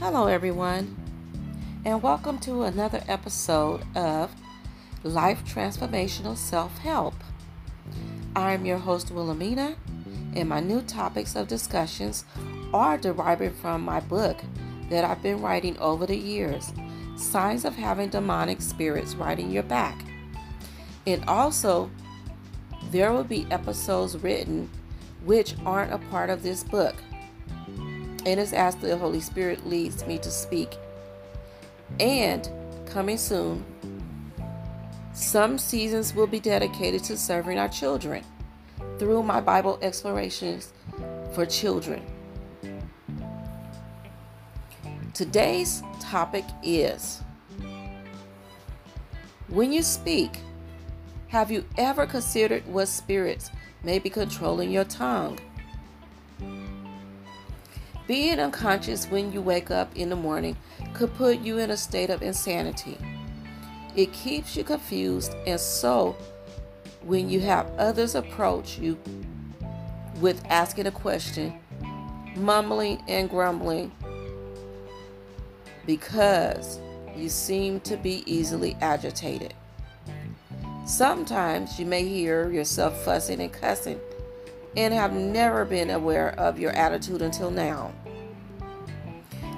Hello, everyone, and welcome to another episode of Life Transformational Self Help. I'm your host, Wilhelmina, and my new topics of discussions are deriving from my book that I've been writing over the years Signs of Having Demonic Spirits Riding Your Back. And also, there will be episodes written which aren't a part of this book and it's as the Holy Spirit leads me to speak. And coming soon, some seasons will be dedicated to serving our children through my Bible explorations for children. Today's topic is When you speak, have you ever considered what spirits may be controlling your tongue? Being unconscious when you wake up in the morning could put you in a state of insanity. It keeps you confused, and so when you have others approach you with asking a question, mumbling and grumbling because you seem to be easily agitated. Sometimes you may hear yourself fussing and cussing and have never been aware of your attitude until now.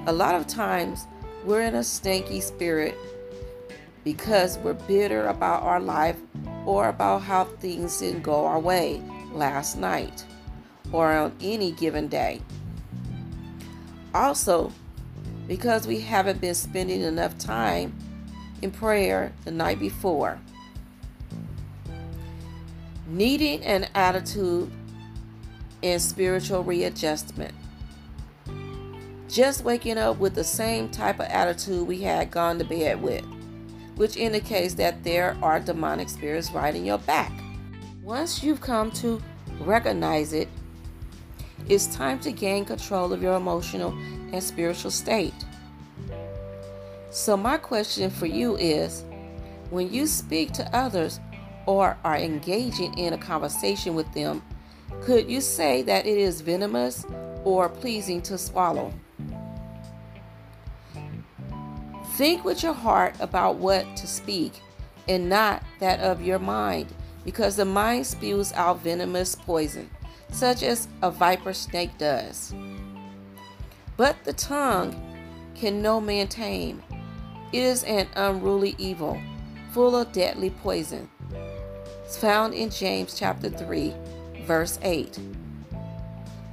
A lot of times we're in a stanky spirit because we're bitter about our life or about how things didn't go our way last night or on any given day. Also, because we haven't been spending enough time in prayer the night before. Needing an attitude and spiritual readjustment. Just waking up with the same type of attitude we had gone to bed with, which indicates that there are demonic spirits riding your back. Once you've come to recognize it, it's time to gain control of your emotional and spiritual state. So, my question for you is when you speak to others or are engaging in a conversation with them, could you say that it is venomous or pleasing to swallow? Think with your heart about what to speak and not that of your mind, because the mind spews out venomous poison, such as a viper snake does. But the tongue can no man tame. It is an unruly evil, full of deadly poison. It's found in James chapter 3, verse 8.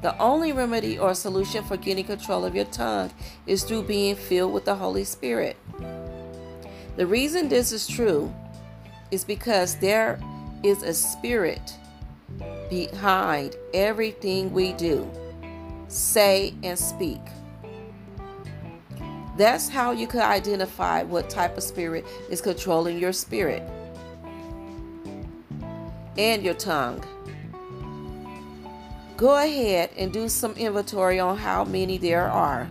The only remedy or solution for getting control of your tongue is through being filled with the Holy Spirit. The reason this is true is because there is a spirit behind everything we do, say, and speak. That's how you could identify what type of spirit is controlling your spirit and your tongue. Go ahead and do some inventory on how many there are.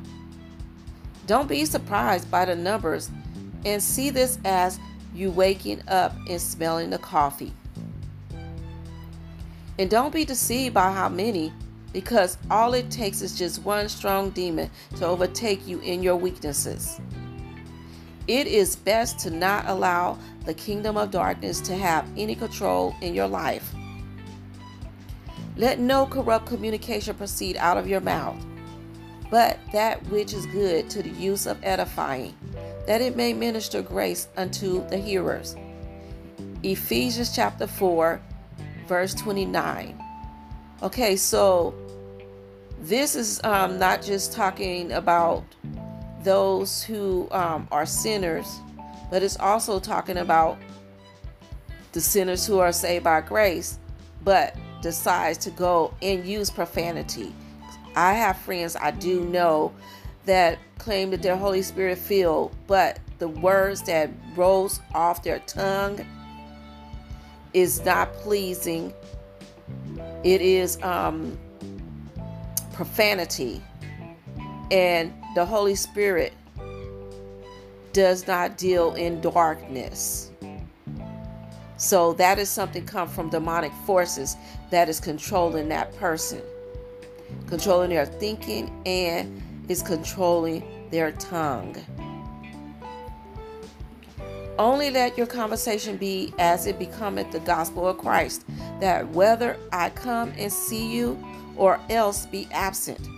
Don't be surprised by the numbers and see this as you waking up and smelling the coffee. And don't be deceived by how many, because all it takes is just one strong demon to overtake you in your weaknesses. It is best to not allow the kingdom of darkness to have any control in your life. Let no corrupt communication proceed out of your mouth, but that which is good to the use of edifying, that it may minister grace unto the hearers. Ephesians chapter 4, verse 29. Okay, so this is um, not just talking about those who um, are sinners, but it's also talking about the sinners who are saved by grace, but decides to go and use profanity. I have friends I do know that claim that they're Holy Spirit filled, but the words that rolls off their tongue is not pleasing. It is um, profanity, and the Holy Spirit does not deal in darkness. So that is something come from demonic forces that is controlling that person, controlling their thinking and is controlling their tongue. Only let your conversation be as it becometh the gospel of Christ, that whether I come and see you or else be absent,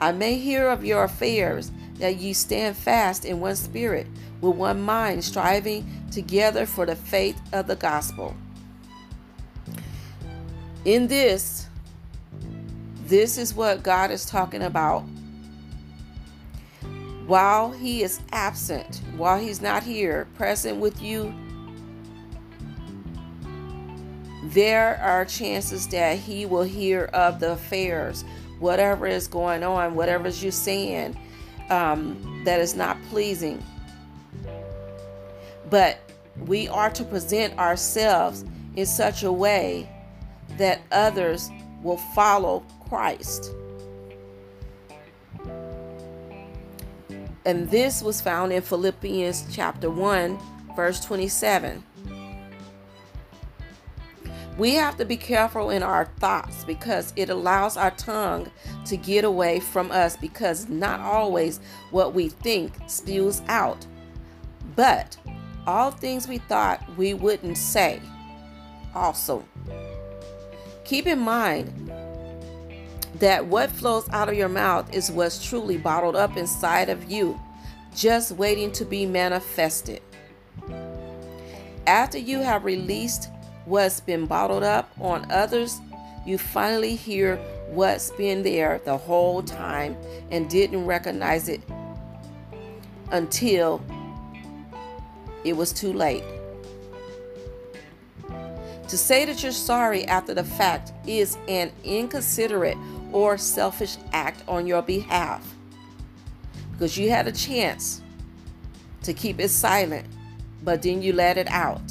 I may hear of your affairs, that ye stand fast in one spirit, with one mind, striving together for the faith of the gospel. In this, this is what God is talking about. While He is absent, while He's not here, present with you, there are chances that He will hear of the affairs, whatever is going on, whatever you're saying um, that is not pleasing. But we are to present ourselves in such a way that others will follow Christ. And this was found in Philippians chapter 1, verse 27. We have to be careful in our thoughts because it allows our tongue to get away from us because not always what we think spews out. But all things we thought we wouldn't say also. Keep in mind that what flows out of your mouth is what's truly bottled up inside of you, just waiting to be manifested. After you have released what's been bottled up on others, you finally hear what's been there the whole time and didn't recognize it until it was too late. To say that you're sorry after the fact is an inconsiderate or selfish act on your behalf because you had a chance to keep it silent, but then you let it out.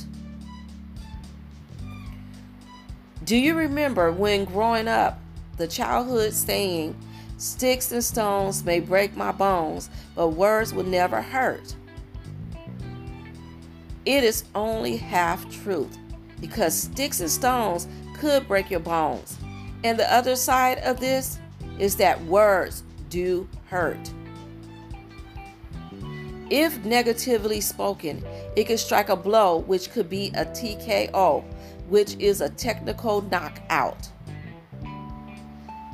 Do you remember when growing up, the childhood saying, Sticks and stones may break my bones, but words will never hurt? It is only half truth because sticks and stones could break your bones, and the other side of this is that words do hurt. If negatively spoken, it can strike a blow, which could be a TKO, which is a technical knockout.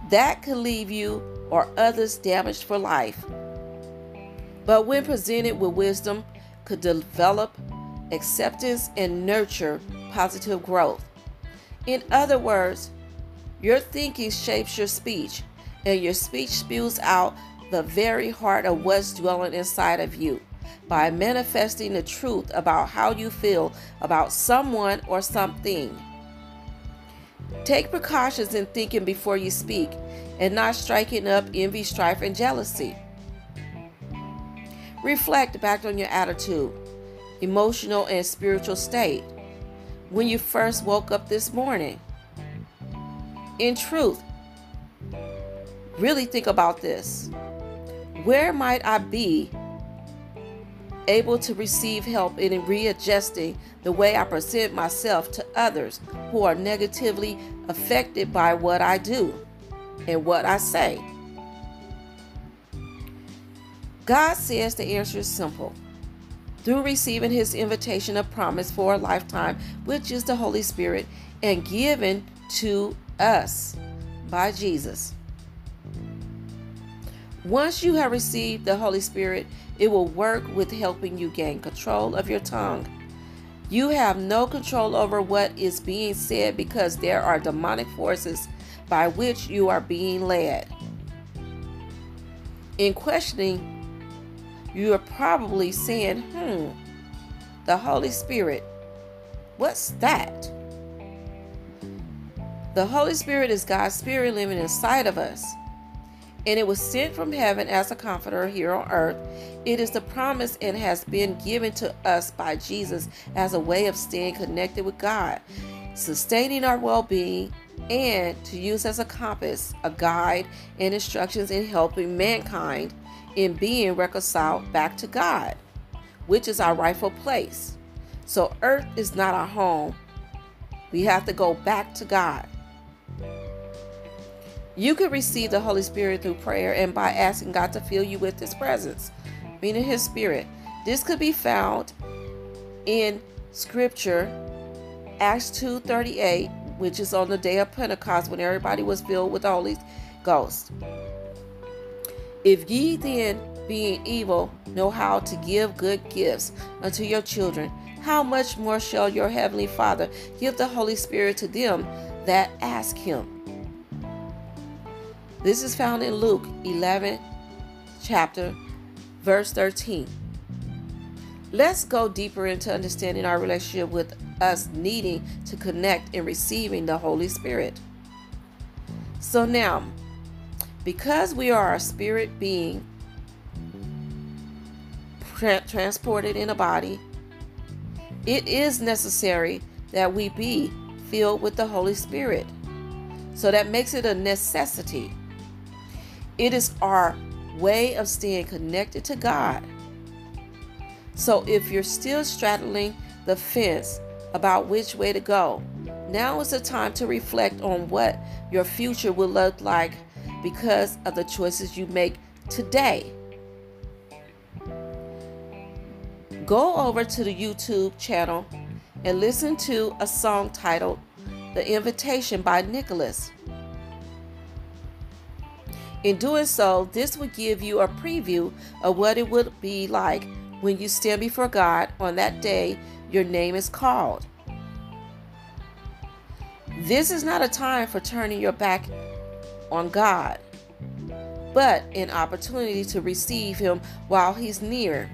That could leave you or others damaged for life. But when presented with wisdom, could develop acceptance and nurture positive growth. In other words, your thinking shapes your speech, and your speech spews out the very heart of what's dwelling inside of you by manifesting the truth about how you feel about someone or something. Take precautions in thinking before you speak and not striking up envy, strife, and jealousy. Reflect back on your attitude, emotional, and spiritual state when you first woke up this morning. In truth, really think about this. Where might I be able to receive help in readjusting the way I present myself to others who are negatively affected by what I do and what I say? God says the answer is simple. Through receiving his invitation of promise for a lifetime, which is the Holy Spirit, and given to us by Jesus. Once you have received the Holy Spirit, it will work with helping you gain control of your tongue. You have no control over what is being said because there are demonic forces by which you are being led. In questioning, you are probably saying, hmm, the Holy Spirit, what's that? The Holy Spirit is God's Spirit living inside of us. And it was sent from heaven as a comforter here on earth. It is the promise and has been given to us by Jesus as a way of staying connected with God, sustaining our well being, and to use as a compass, a guide, and instructions in helping mankind in being reconciled back to God, which is our rightful place. So, earth is not our home. We have to go back to God. You can receive the Holy Spirit through prayer and by asking God to fill you with His presence, meaning His Spirit. This could be found in Scripture, Acts 2:38, which is on the day of Pentecost when everybody was filled with the Holy Ghost. If ye then, being evil, know how to give good gifts unto your children, how much more shall your heavenly Father give the Holy Spirit to them that ask him? This is found in Luke 11, chapter, verse 13. Let's go deeper into understanding our relationship with us needing to connect and receiving the Holy Spirit. So now, because we are a spirit being tra- transported in a body, it is necessary that we be filled with the Holy Spirit. So that makes it a necessity. It is our way of staying connected to God. So if you're still straddling the fence about which way to go, now is the time to reflect on what your future will look like because of the choices you make today. Go over to the YouTube channel and listen to a song titled The Invitation by Nicholas. In doing so, this will give you a preview of what it would be like when you stand before God on that day your name is called. This is not a time for turning your back on God, but an opportunity to receive Him while He's near.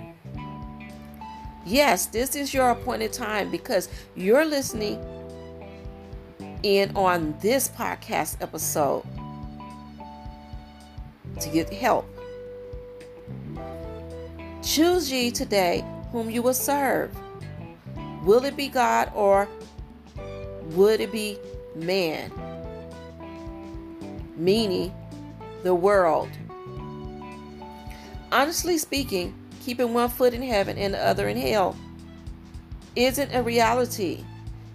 Yes, this is your appointed time because you're listening in on this podcast episode to get help. Choose ye today whom you will serve. Will it be God or would it be man? Meaning the world. Honestly speaking, keeping one foot in heaven and the other in hell isn't a reality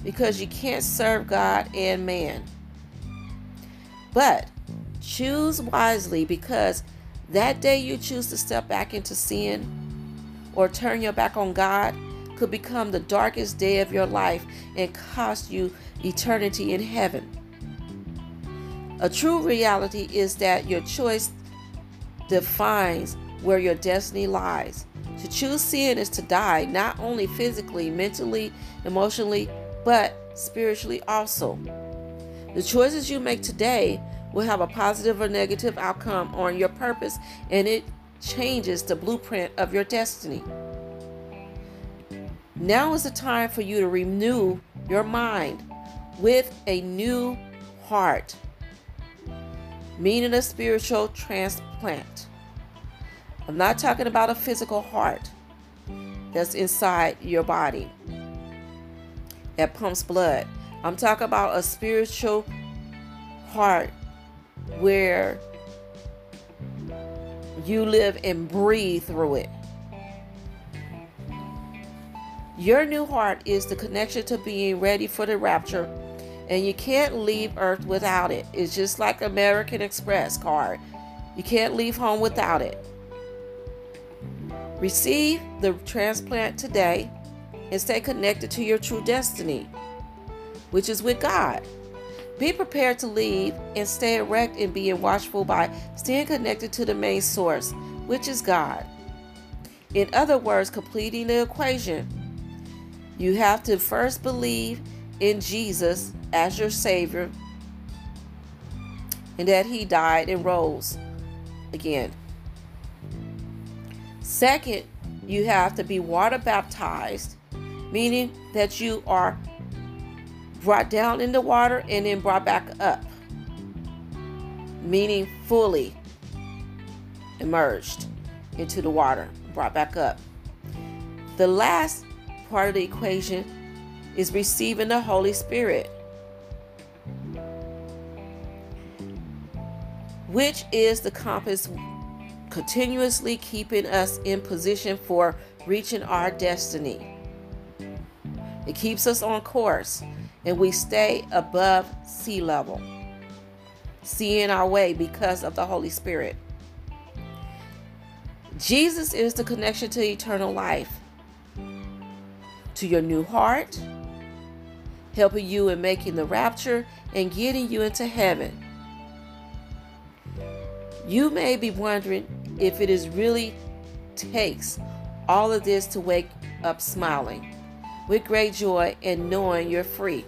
because you can't serve God and man. But choose wisely because that day you choose to step back into sin or turn your back on God could become the darkest day of your life and cost you eternity in heaven. A true reality is that your choice defines where your destiny lies. To choose sin is to die, not only physically, mentally, emotionally, but spiritually also. The choices you make today will have a positive or negative outcome on your purpose, and it changes the blueprint of your destiny. Now is the time for you to renew your mind with a new heart, meaning a spiritual transplant. I'm not talking about a physical heart that's inside your body that pumps blood. I'm talking about a spiritual heart where you live and breathe through it. Your new heart is the connection to being ready for the rapture, and you can't leave Earth without it. It's just like American Express card. You can't leave home without it. Receive the transplant today and stay connected to your true destiny, which is with God. Be prepared to leave and stay erect and being watchful by staying connected to the main source, which is God. In other words, completing the equation, you have to first believe in Jesus as your Savior and that He died and rose again. Second, you have to be water baptized, meaning that you are brought down in the water and then brought back up, meaning fully immersed into the water, brought back up. The last part of the equation is receiving the Holy Spirit, which is the compass continuously keeping us in position for reaching our destiny. It keeps us on course and we stay above sea level. seeing our way because of the Holy Spirit. Jesus is the connection to eternal life, to your new heart, helping you in making the rapture and getting you into heaven. You may be wondering if it is really takes all of this to wake up smiling with great joy and knowing you're free.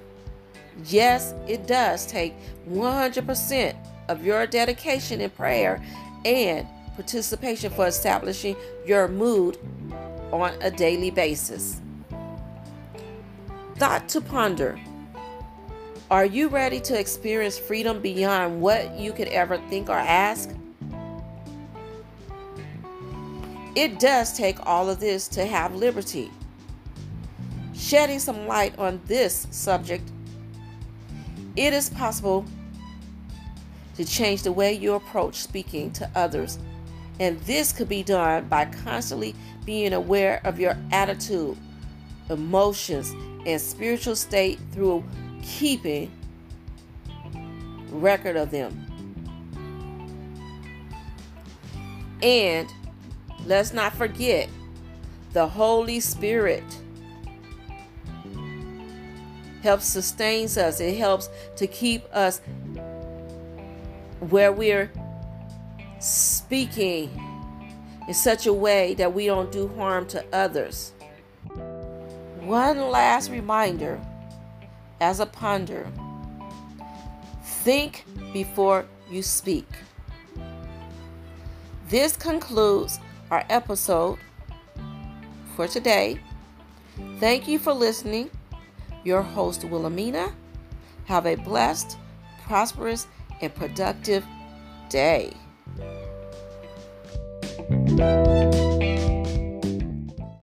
Yes, it does take 100% of your dedication in prayer and participation for establishing your mood on a daily basis. Thought to ponder Are you ready to experience freedom beyond what you could ever think or ask? It does take all of this to have liberty. Shedding some light on this subject it is possible to change the way you approach speaking to others, and this could be done by constantly being aware of your attitude, emotions, and spiritual state through keeping record of them. And let's not forget the Holy Spirit helps sustains us. It helps to keep us where we're speaking in such a way that we don't do harm to others. One last reminder as a ponder think before you speak. This concludes our episode for today. Thank you for listening your host, Wilhelmina. Have a blessed, prosperous, and productive day.